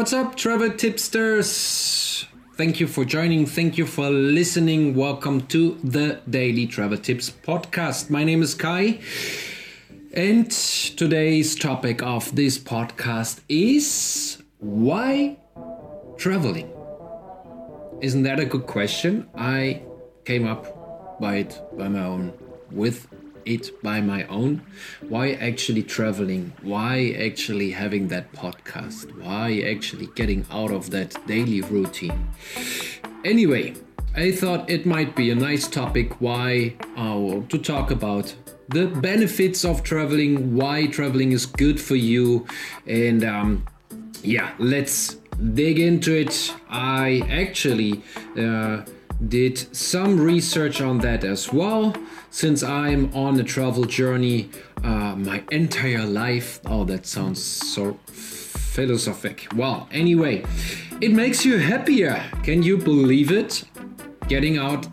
What's up, travel tipsters? Thank you for joining. Thank you for listening. Welcome to the Daily Travel Tips podcast. My name is Kai, and today's topic of this podcast is why traveling? Isn't that a good question? I came up by it by my own, with it by my own. Why actually traveling? Why actually having that podcast? Why actually getting out of that daily routine? Anyway, I thought it might be a nice topic why uh, to talk about the benefits of traveling, why traveling is good for you, and um, yeah, let's dig into it. I actually uh, did some research on that as well, since I'm on a travel journey uh, my entire life. Oh, that sounds so philosophic. Well, anyway, it makes you happier. Can you believe it? Getting out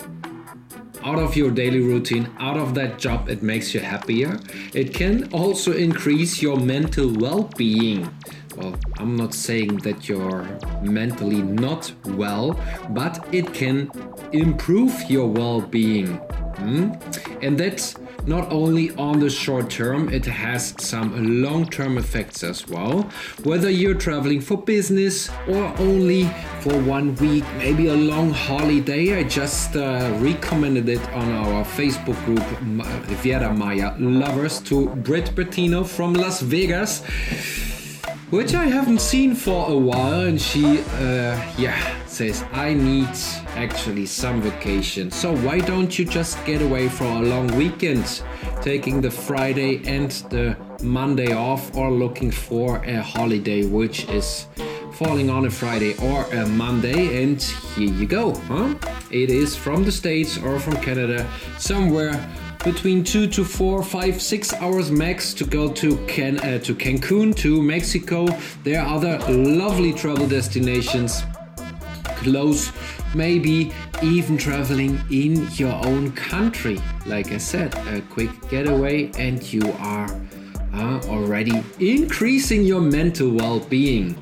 out of your daily routine, out of that job, it makes you happier. It can also increase your mental well being. Well, I'm not saying that you're mentally not well, but it can improve your well being. And that's not only on the short term, it has some long term effects as well. Whether you're traveling for business or only for one week, maybe a long holiday, I just uh, recommended it on our Facebook group, Riviera Maya Lovers, to Brit Bertino from Las Vegas which I haven't seen for a while, and she, uh, yeah, says I need actually some vacation. So why don't you just get away for a long weekend, taking the Friday and the Monday off, or looking for a holiday which is falling on a Friday or a Monday, and here you go, huh? It is from the States or from Canada, somewhere between two to four, five, six hours max to go to Can uh, to Cancun, to Mexico. There are other lovely travel destinations close, maybe even traveling in your own country. Like I said, a quick getaway, and you are uh, already increasing your mental well-being.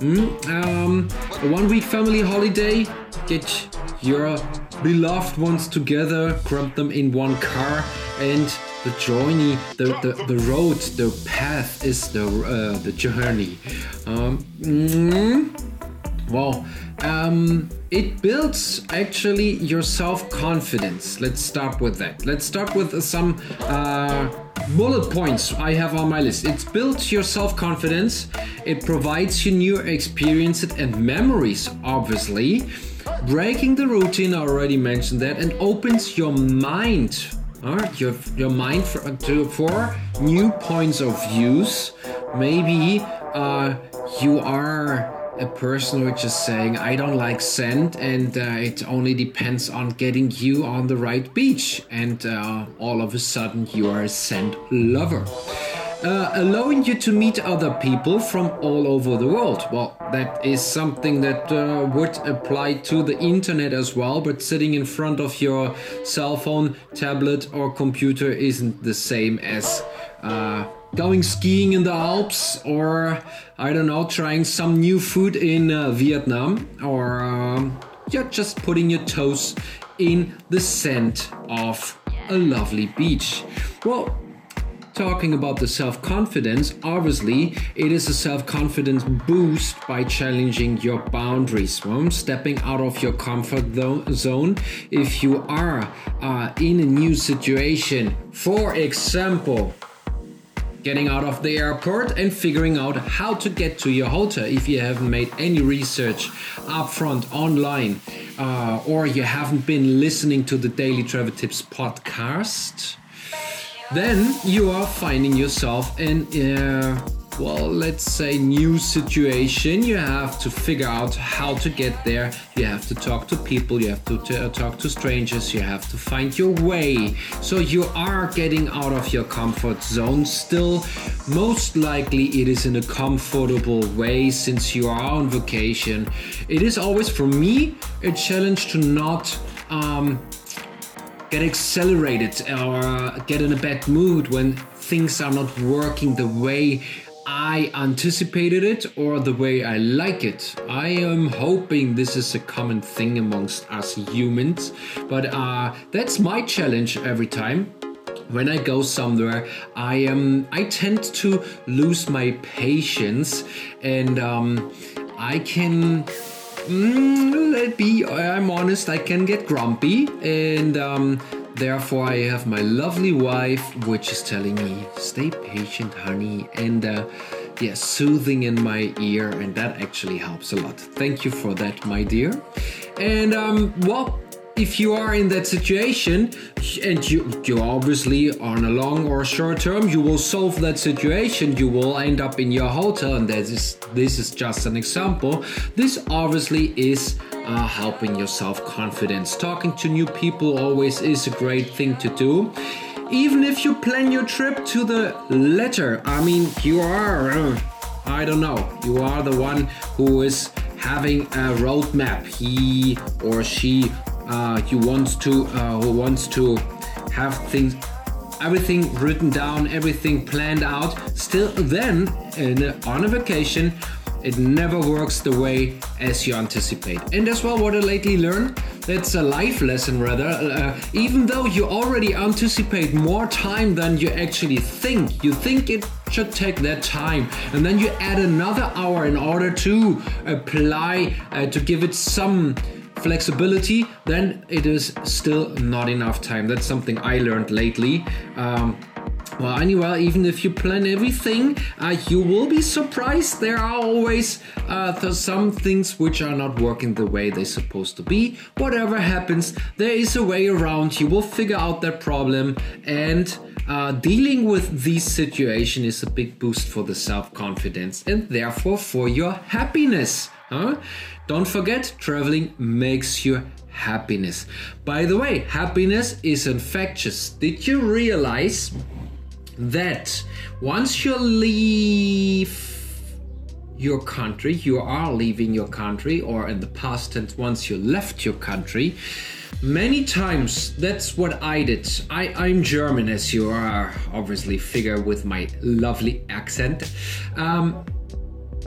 Mm, um, a one-week family holiday, get your beloved ones together, grab them in one car, and the journey, the, the, the road, the path is the uh, the journey. Um, mm, well, um, it builds actually your self confidence. Let's start with that. Let's start with some uh, bullet points I have on my list. It builds your self confidence, it provides you new experiences and memories, obviously. Breaking the routine, I already mentioned that, and opens your mind. uh, your, your mind for, to, for new points of views. Maybe uh, you are a person which is saying i don't like sand and uh, it only depends on getting you on the right beach and uh, all of a sudden you are a sand lover uh, allowing you to meet other people from all over the world. Well, that is something that uh, would apply to the internet as well, but sitting in front of your cell phone, tablet, or computer isn't the same as uh, going skiing in the Alps or, I don't know, trying some new food in uh, Vietnam or um, yeah, just putting your toes in the scent of a lovely beach. Well, talking about the self confidence, obviously, it is a self confidence boost by challenging your boundaries, well, stepping out of your comfort zone. If you are uh, in a new situation, for example, getting out of the airport and figuring out how to get to your hotel if you haven't made any research upfront online uh, or you haven't been listening to the Daily Travel Tips podcast then you are finding yourself in uh, well, let's say new situation, you have to figure out how to get there. You have to talk to people, you have to t- uh, talk to strangers, you have to find your way. So you are getting out of your comfort zone still. Most likely, it is in a comfortable way since you are on vacation. It is always for me a challenge to not. Um, get accelerated or uh, get in a bad mood when things are not working the way I anticipated it or the way I like it. I am hoping this is a common thing amongst us humans, but uh, that's my challenge every time. When I go somewhere, I am I tend to lose my patience, and um, I can Mm, let be. I'm honest. I can get grumpy, and um, therefore I have my lovely wife, which is telling me, "Stay patient, honey," and uh, yeah, soothing in my ear, and that actually helps a lot. Thank you for that, my dear. And um, well, if you are in that situation and you you obviously on a long or short term you will solve that situation. You will end up in your hotel and that is this is just an example. This obviously is uh, helping your self-confidence. Talking to new people always is a great thing to do. Even if you plan your trip to the letter i mean you are uh, i don't know. You are the one who is having a roadmap he or she uh, who wants to uh, who wants to have things everything written down everything planned out. Still then on a vacation it never works the way as you anticipate. And as well what i lately learned that's a life lesson rather uh, even though you already anticipate more time than you actually think you think it should take that time. And then you add another hour in order to apply uh, to give it some flexibility, then it is still not enough time. That's something I learned lately. Um, well, anyway, even if you plan everything, uh, you will be surprised. There are always uh, some things which are not working the way they're supposed to be. Whatever happens, there is a way around. You will figure out that problem, and uh, dealing with this situation is a big boost for the self confidence and therefore for your happiness. Huh? Don't forget, traveling makes you happiness. By the way, happiness is infectious. Did you realize that once you leave your country, you are leaving your country, or in the past tense, once you left your country, many times that's what I did. I, I'm German, as you are obviously figure with my lovely accent. Um,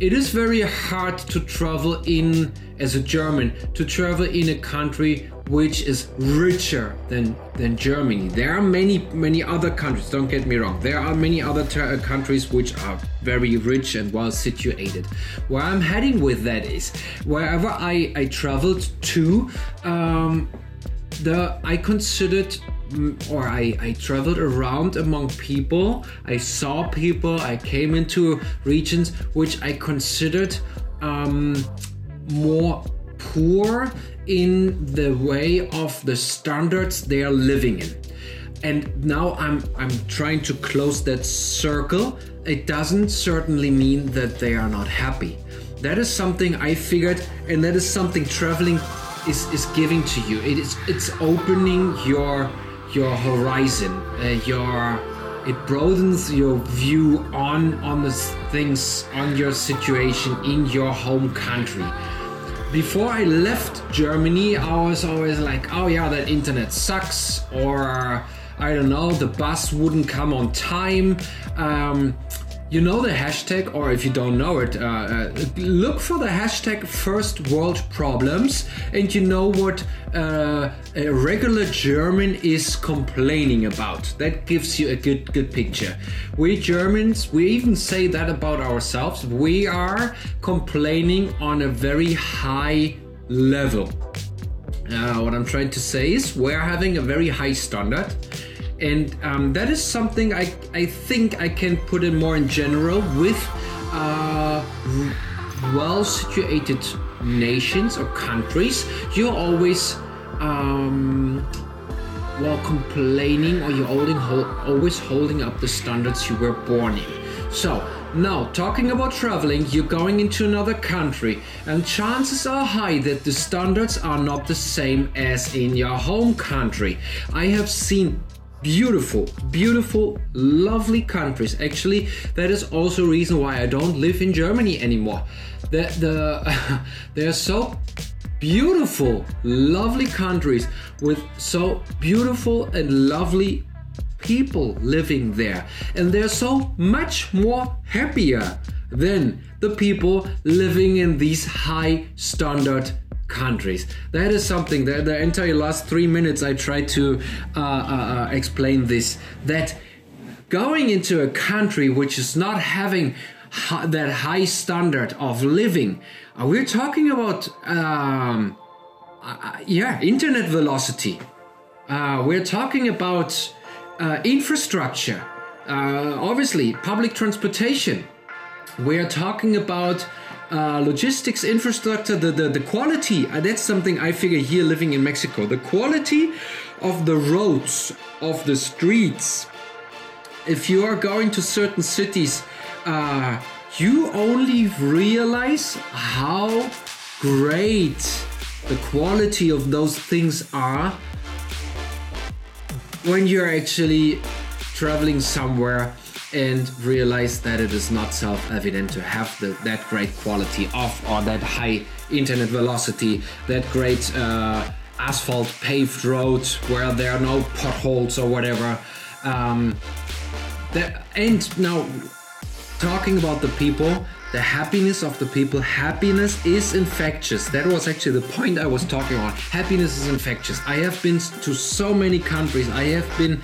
it is very hard to travel in as a German to travel in a country which is richer than than Germany. There are many many other countries. Don't get me wrong. There are many other ter- countries which are very rich and well situated. Where I'm heading with that is wherever I I traveled to. Um, the I considered or I, I traveled around among people. I saw people. I came into regions which i considered um, more poor in the way of the standards they are living in. And now i'm i'm trying to close that circle. It doesn't certainly mean that they are not happy. That is something i figured and that is something traveling is is giving to you. It is it's opening your your horizon, uh, your it broadens your view on on the things on your situation in your home country. Before I left Germany, I was always like, oh yeah, that internet sucks, or I don't know, the bus wouldn't come on time. Um, you know the hashtag, or if you don't know it, uh, uh, look for the hashtag first world problems, and you know what uh, a regular German is complaining about. That gives you a good good picture. We Germans, we even say that about ourselves. We are complaining on a very high level. Uh, what I'm trying to say is we're having a very high standard, and um, that is something I I think I can put it more in general with uh, well situated nations or countries. You're always um, well complaining or you're holding hol- always holding up the standards you were born in. So Now, talking about traveling, you're going into another country, and chances are high that the standards are not the same as in your home country. I have seen beautiful, beautiful, lovely countries. Actually, that is also reason why I don't live in Germany anymore. The, the, they're so beautiful, lovely countries with so beautiful and lovely people living there. And they're so much more happier than the people living in these high standard countries. That is something that the entire last three minutes I tried to uh, uh, uh, explain this. That going into a country which is not having that high standard of living, uh, we're talking about, um, uh, yeah, internet velocity. Uh, we're talking about uh, infrastructure, uh, obviously, public transportation. We're talking about uh, logistics infrastructure, the, the, the quality. Uh, that's something I figure here living in Mexico. The quality of the roads, of the streets. If you are going to certain cities, uh, you only realize how great the quality of those things are when you're actually traveling somewhere and realize that it is not self-evident to have the, that great quality of or that high internet velocity that great uh, asphalt paved roads where there are no potholes or whatever. Um, the, and now talking about the people the happiness of the people. Happiness is infectious. That was actually the point i was talking about happiness is infectious. I have been to so many countries. I have been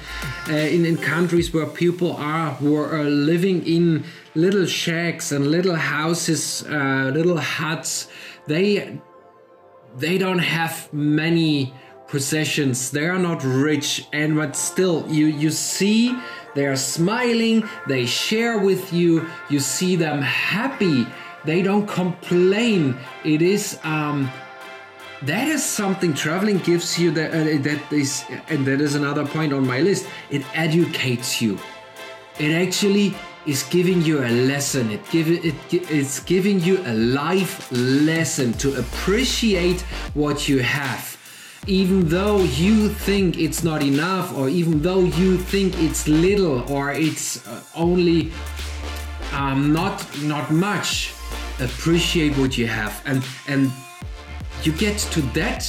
uh, in, in countries where people are who are living in little shacks and little houses uh, little huts. They they don't have many possessions. They are not rich. And but still you you see they are smiling they share with you you see them happy. They don't complain. It is um that is something traveling gives you that uh, that is and that is another point on my list. It educates you. It actually is giving you a lesson. It give it it's giving you a life lesson to appreciate what you have even though you think it's not enough or even though you think it's little or it's uh, only um, not not much appreciate what you have and and you get to that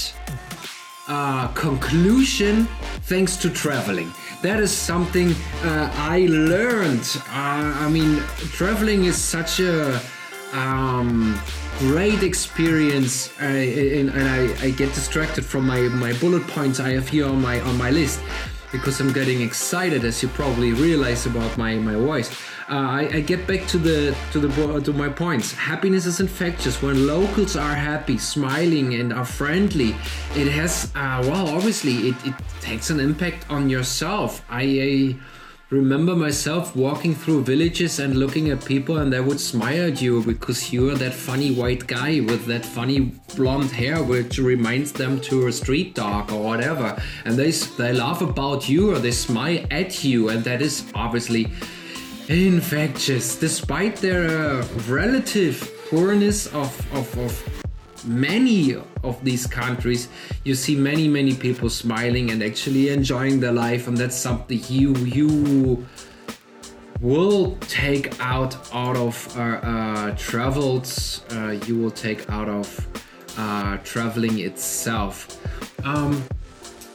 uh, conclusion thanks to traveling. That is something uh, I learned. Uh, I mean, traveling is such a um, great experience, uh, and, and I, I get distracted from my, my bullet points I have here on my on my list because I'm getting excited, as you probably realize about my my voice. Uh, I, I get back to the to the to my points. Happiness is infectious. When locals are happy, smiling, and are friendly, it has uh, well, obviously, it, it takes an impact on yourself. I. I remember myself walking through villages and looking at people and they would smile at you because you're that funny white guy with that funny blonde hair which reminds them to a street dog or whatever. And they they laugh about you or they smile at you and that is obviously infectious. Despite their uh, relative poorness of, of, of many of these countries you see many many people smiling and actually enjoying their life and that's something you you will take out out of uh, uh, travels uh, you will take out of uh, traveling itself. Um,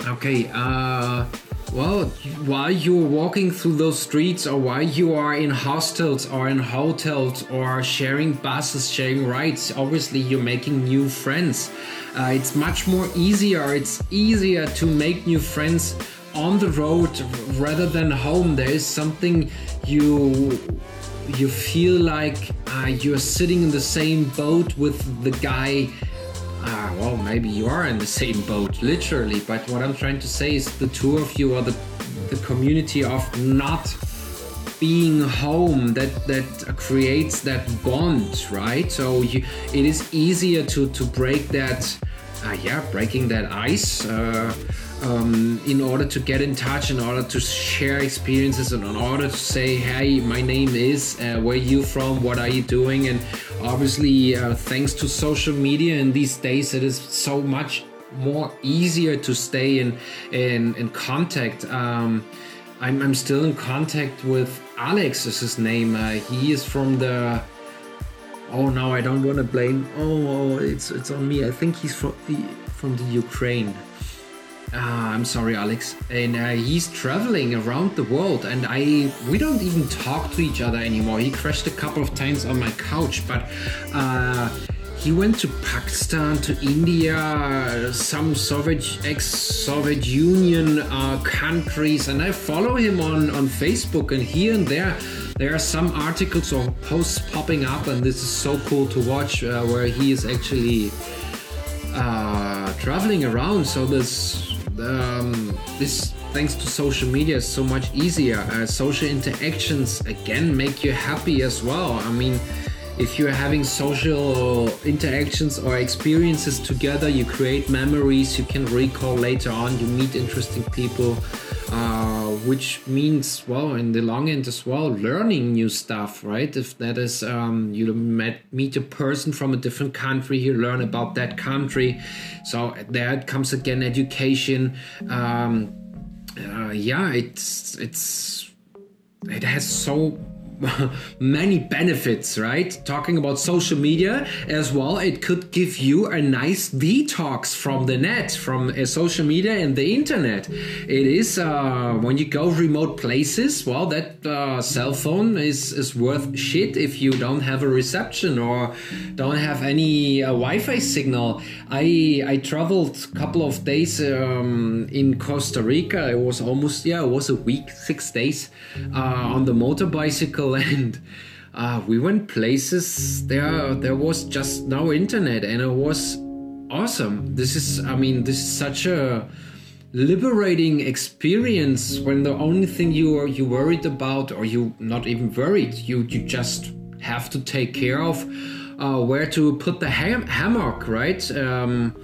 okay uh, well while you're walking through those streets or while you are in hostels or in hotels or sharing buses sharing rides obviously you're making new friends. Uh, it's much more easier it's easier to make new friends on the road rather than home. There is something you you feel like uh, you're sitting in the same boat with the guy Ah, well, maybe you are in the same boat, literally. But what I'm trying to say is the two of you are the the community of not being home that that creates that bond, right? So you, it is easier to to break that uh, yeah, breaking that ice. Uh, um, in order to get in touch, in order to share experiences, and in order to say, "Hey, my name is. Uh, where you from? What are you doing?" And obviously, uh, thanks to social media in these days, it is so much more easier to stay in in, in contact. Um, I'm, I'm still in contact with Alex. Is his name? Uh, he is from the. Oh no, I don't want to blame. Oh, it's it's on me. I think he's from the from the Ukraine. Ah, I'm sorry, Alex. And uh, he's traveling around the world, and I we don't even talk to each other anymore. He crashed a couple of times on my couch, but uh, he went to Pakistan, to India, some Soviet ex-Soviet Union uh, countries, and I follow him on on Facebook, and here and there. There are some articles or posts popping up, and this is so cool to watch, uh, where he is actually uh, traveling around. So this um, this thanks to social media is so much easier. Uh, social interactions again make you happy as well. I mean, if you're having social interactions or experiences together, you create memories you can recall later on. You meet interesting people, uh, which means, well, in the long end as well, learning new stuff, right? If that is, um, you met, meet a person from a different country, you learn about that country. So there comes again education. Um, uh, yeah, it's it's it has so many benefits, right? Talking about social media as well, it could give you a nice detox from the net, from uh, social media and the internet. It is uh, when you go remote places, well, that uh, cell phone is, is worth shit if you don't have a reception or don't have any uh, Wi-Fi signal. I I traveled a couple of days um, in Costa Rica. It was almost yeah, it was a week, six days uh, on the motorbicycle, and uh, we went places. There there was just no internet, and it was awesome. This is I mean this is such a liberating experience when the only thing you are you worried about or you not even worried you you just have to take care of uh, where to put the ham- hammock right um,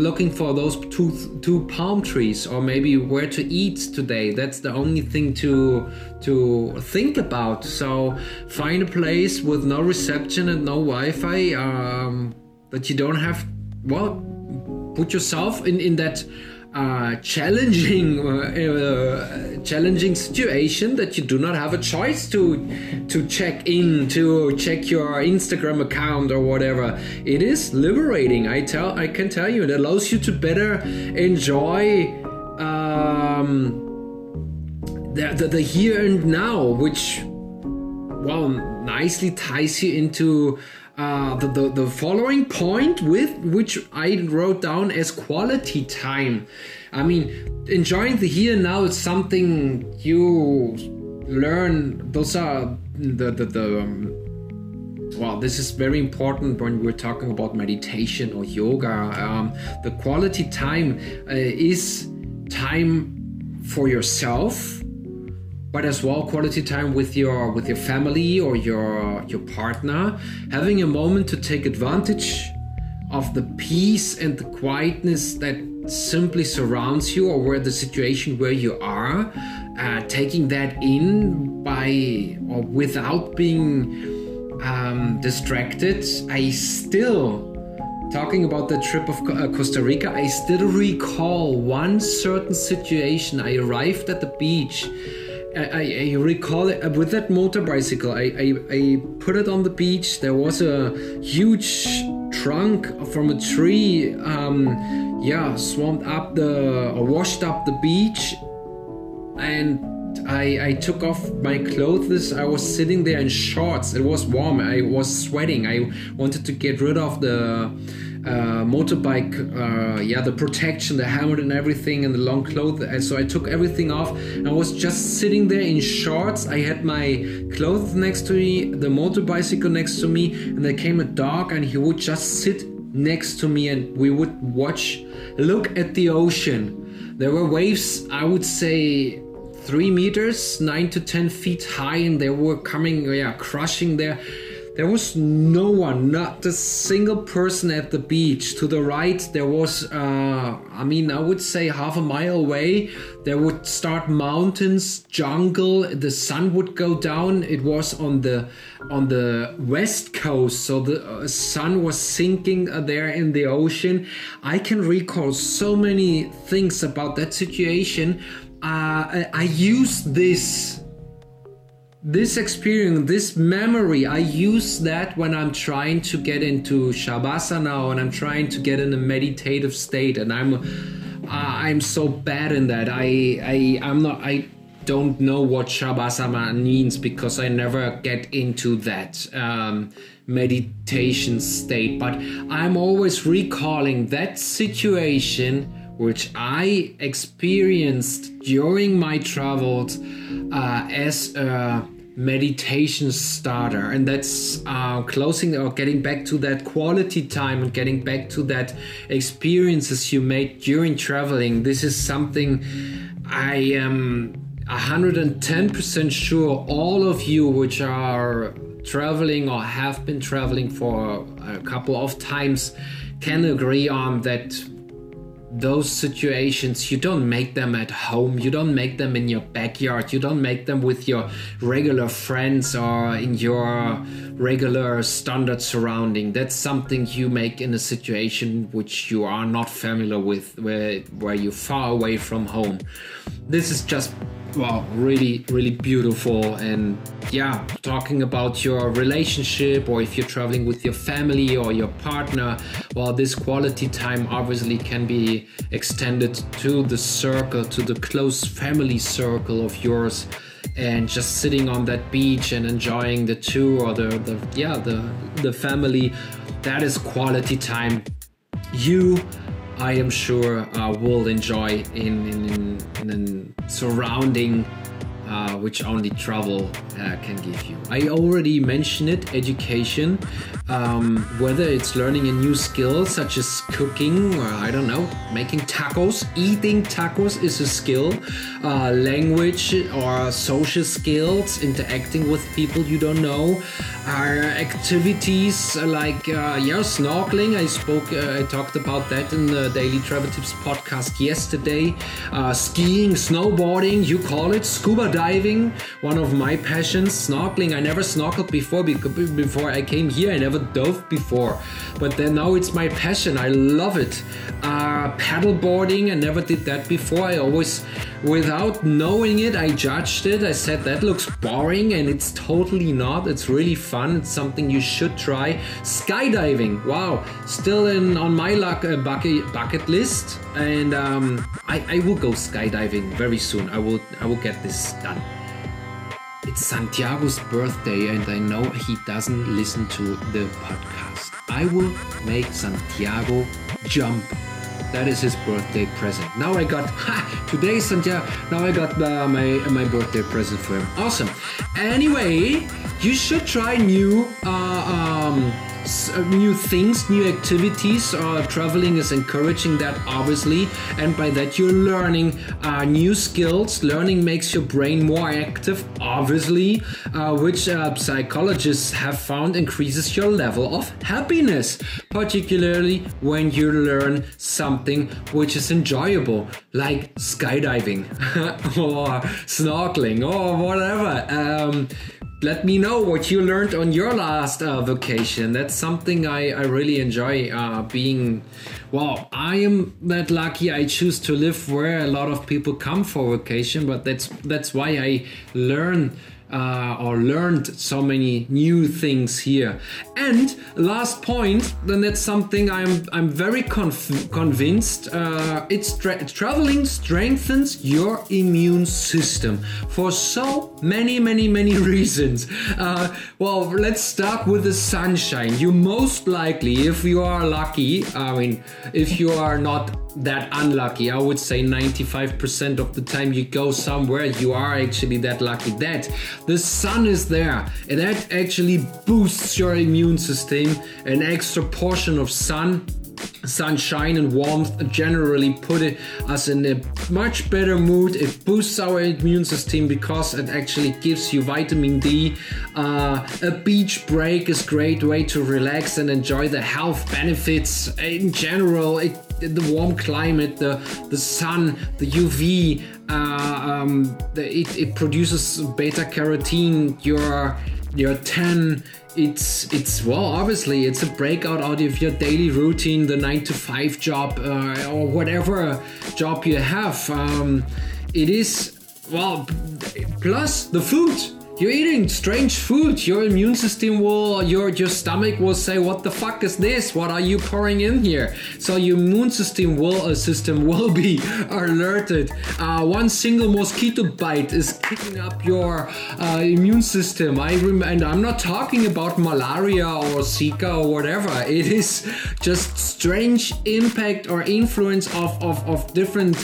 looking for those two two palm trees or maybe where to eat today. That's the only thing to to think about. So find a place with no reception and no wi-fi um, that you don't have well put yourself in in that uh, challenging uh, uh, challenging situation that you do not have a choice to to check in to check your Instagram account or whatever. It is liberating I tell I can tell you. It allows you to better enjoy um, the, the, the here and now which well nicely ties you into uh, the, the, the following point with which I wrote down as quality time. I mean, enjoying the here and now is something you learn. Those are the the, the um, well, this is very important when we're talking about meditation or yoga. Um, the quality time uh, is time for yourself but as well quality time with your with your family or your your partner. Having a moment to take advantage of the peace and the quietness that simply surrounds you or where the situation where you are uh, taking that in by or without being um, distracted. I still talking about the trip of uh, costa rica i still recall one certain situation. I arrived at the beach I, I recall it uh, with that motorbicycle. I, I, I put it on the beach. There was a huge trunk from a tree. Um, yeah, swamped up the or washed up the beach, and I, I took off my clothes. I was sitting there in shorts. It was warm. I was sweating. I wanted to get rid of the uh, motorbike, uh, yeah, the protection, the helmet, and everything, and the long clothes. And so I took everything off. And I was just sitting there in shorts. I had my clothes next to me, the motorbicycle next to me, and there came a dog, and he would just sit next to me, and we would watch, look at the ocean. There were waves, I would say, three meters, nine to ten feet high, and they were coming, yeah, crushing there there was no one, not a single person at the beach. To the right, there was, uh, I mean, I would say half a mile away, there would start mountains, jungle. The sun would go down. It was on the on the west coast, so the uh, sun was sinking uh, there in the ocean. I can recall so many things about that situation. Uh, I, I used this this experience, this memory, I use that when I'm trying to get into shavasana and I'm trying to get in a meditative state, and I'm I'm so bad in that. I I I'm not I don't know what shavasana means because I never get into that um, meditation state. But I'm always recalling that situation which I experienced during my travels uh, as a meditation starter. And that's uh, closing or getting back to that quality time and getting back to that experiences you made during traveling. This is something I am 110% sure all of you which are traveling or have been traveling for a couple of times can agree on that those situations you don't make them at home you don't make them in your backyard you don't make them with your regular friends or in your regular standard surrounding. That's something you make in a situation which you are not familiar with where where you're far away from home this is just well really really beautiful. And yeah talking about your relationship or if you're traveling with your family or your partner well this quality time obviously can be extended to the circle to the close family circle of yours. And just sitting on that beach and enjoying the two or the, the yeah the the family that is quality time. You I am sure uh, will enjoy in in, in, in surrounding uh, which only travel uh, can give you. I already mentioned it education, um, whether it's learning a new skill such as cooking or I don't know, making tacos. Eating tacos is a skill, uh, language or social skills, interacting with people you don't know, are activities like uh, yeah, snorkeling. I spoke, uh, I talked about that in the Daily Travel Tips podcast yesterday. Skiing, snowboarding, you call it scuba diving diving, one of my passions. Snorkeling, I never snorkeled before before I came here. I never dove before, but then now it's my passion. I love it. Uh, paddleboarding, I never did that before. I always, without knowing it, I judged it. I said that looks boring, and it's totally not. It's really fun. It's something you should try. Skydiving, wow, still in on my luck uh, bucket bucket list, and um, I, I will go skydiving very soon. I will I will get this done. It's Santiago's birthday, and I know he doesn't listen to the podcast. I will make Santiago jump. That is his birthday present. Now I got ha, today Santiago. Now I got uh, my my birthday present for him. Awesome. Anyway, you should try new uh, um, new things, new activities. Uh, traveling is encouraging that, obviously, and by that you're learning uh, new skills. Learning makes your brain more active, obviously, uh, which uh, psychologists have found increases your level of happiness, particularly when you learn something which is enjoyable, like skydiving or snorkeling or whatever. Um, let me know what you learned on your last uh, vacation. That's something I, I really enjoy uh, being. Well, I am that lucky. I choose to live where a lot of people come for vacation, but that's that's why I learn. Uh, or learned so many new things here. And last point, then that's something I'm I'm very conf- convinced. Uh, it's tra- traveling strengthens your immune system for so many many many reasons. Uh, well, let's start with the sunshine. You most likely, if you are lucky, I mean, if you are not that unlucky, I would say 95% of the time you go somewhere, you are actually that lucky that the sun is there and that actually boosts your immune system. An extra portion of sun sunshine and warmth generally put us in a much better mood. It boosts our immune system because it actually gives you vitamin d. Uh, a beach break is a great way to relax and enjoy the health benefits. In general it, the warm climate the the sun the uv uh, um, the, it, it produces beta carotene. Your your 10 it's it's well obviously it's a breakout out of your daily routine the 9 to 5 job uh, or whatever job you have. Um, it is well plus the food you're eating strange food. Your immune system will your your stomach will say what the fuck is this? What are you pouring in here? So your immune system will uh, system will be alerted. Uh, one single mosquito bite is kicking up your uh, immune system. I rem- and i'm not talking about malaria or zika or whatever. It is just strange impact or influence of of, of different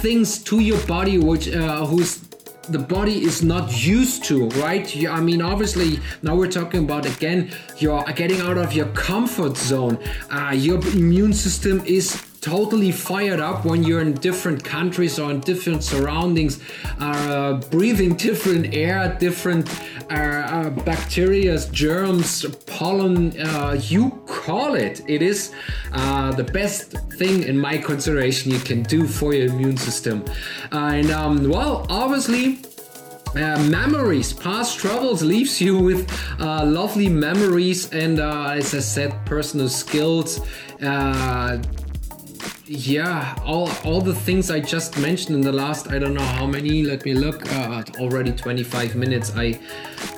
things to your body which uh, who's the body is not used to, right? I mean, obviously, now we're talking about again, you're getting out of your comfort zone. Uh, your immune system is totally fired up when you're in different countries or in different surroundings, uh, breathing different air, different uh, uh, bacteria, germs, pollen, uh, you call it. It is uh, the best thing in my consideration you can do for your immune system. and um, well, obviously, uh, memories past travels leaves you with uh, lovely memories and uh, as i said personal skills uh, yeah all all the things i just mentioned in the last i don't know how many let me look uh, already 25 minutes. I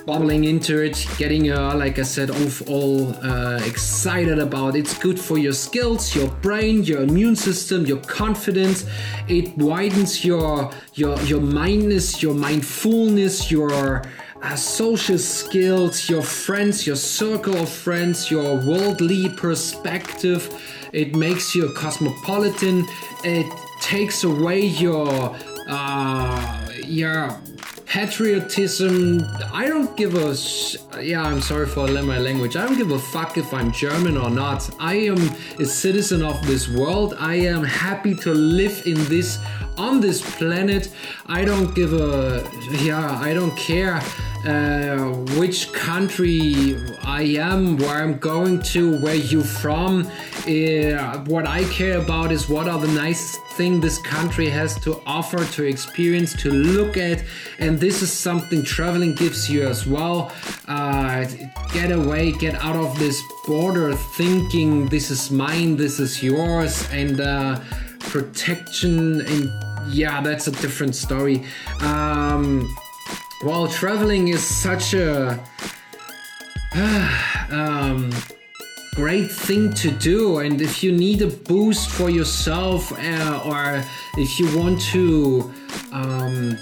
bubbling into it getting uh, like i said all, uh, excited about it's good for your skills your brain your immune system your confidence. It widens your your your mindness your mindfulness your social skills, your friends, your circle of friends, your worldly perspective. It makes you a cosmopolitan. It takes away your uh, your patriotism. I don't give a sh- yeah. I'm sorry for my language. I don't give a fuck if I'm German or not. I am a citizen of this world. I am happy to live in this on this planet. I don't give a yeah. I don't care uh, which country I am, where I'm going to, where you from. Uh, what I care about is what are the nice thing this country has to offer, to experience, to look at, and this is something traveling gives you as well. Uh, get away, get out of this border thinking this is mine, this is yours, and uh, protection and yeah, that's a different story. Um, well, traveling is such a um, great thing to do, and if you need a boost for yourself, uh, or if you want to um,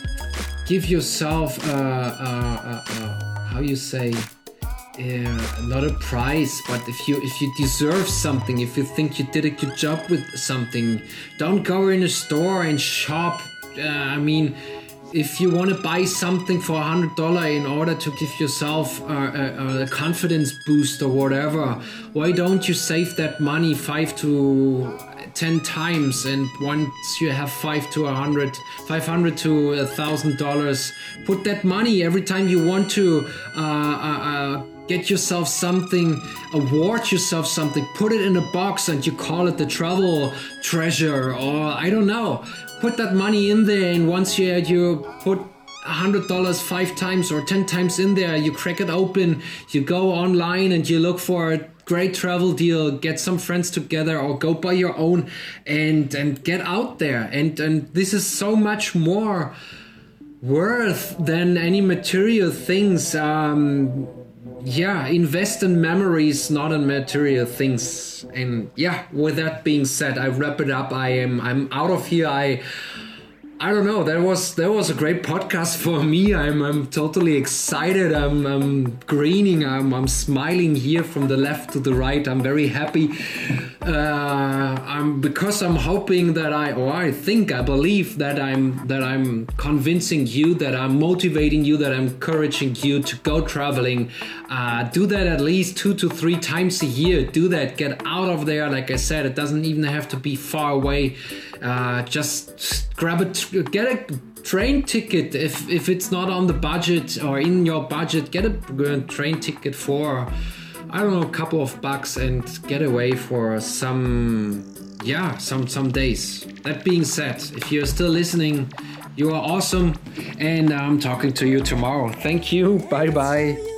give yourself, uh, uh, uh, uh, how you say, not a prize, but if you if you deserve something, if you think you did a good job with something, don't go in a store and shop. I mean, if you want to buy something for a hundred dollar in order to give yourself a, a, a confidence boost or whatever, why don't you save that money five to 10 times? And once you have 5 to a 100 500 to a thousand dollars put that money every time you want to uh, uh, uh, get yourself something award yourself something put it in a box and you call it the travel treasure or i don't know. Put that money in there and once you you put hundred dollars five times or ten times in there you crack it open you go online and you look for a great travel deal get some friends together or go by your own and and get out there. And and this is so much more worth than any material things um yeah invest in memories not in material things. And yeah with that being said i wrap it up. I am i'm out of here. I I don't know. That was that was a great podcast for me. I'm I'm totally excited. I'm I'm greening. I'm I'm smiling here from the left to the right. I'm very happy. uh, I'm because I'm hoping that I or I think I believe that I'm that I'm convincing you that I'm motivating you that I'm encouraging you to go traveling. Uh, do that at least two to three times a year. Do that. Get out of there. Like I said, it doesn't even have to be far away. Uh, just grab a get a train ticket if if it's not on the budget or in your budget. Get a train ticket for I don't know, a couple of bucks and get away for some, yeah, some some days. That being said, if you're still listening, you are awesome, and I'm talking to you tomorrow. Thank you. Bye bye.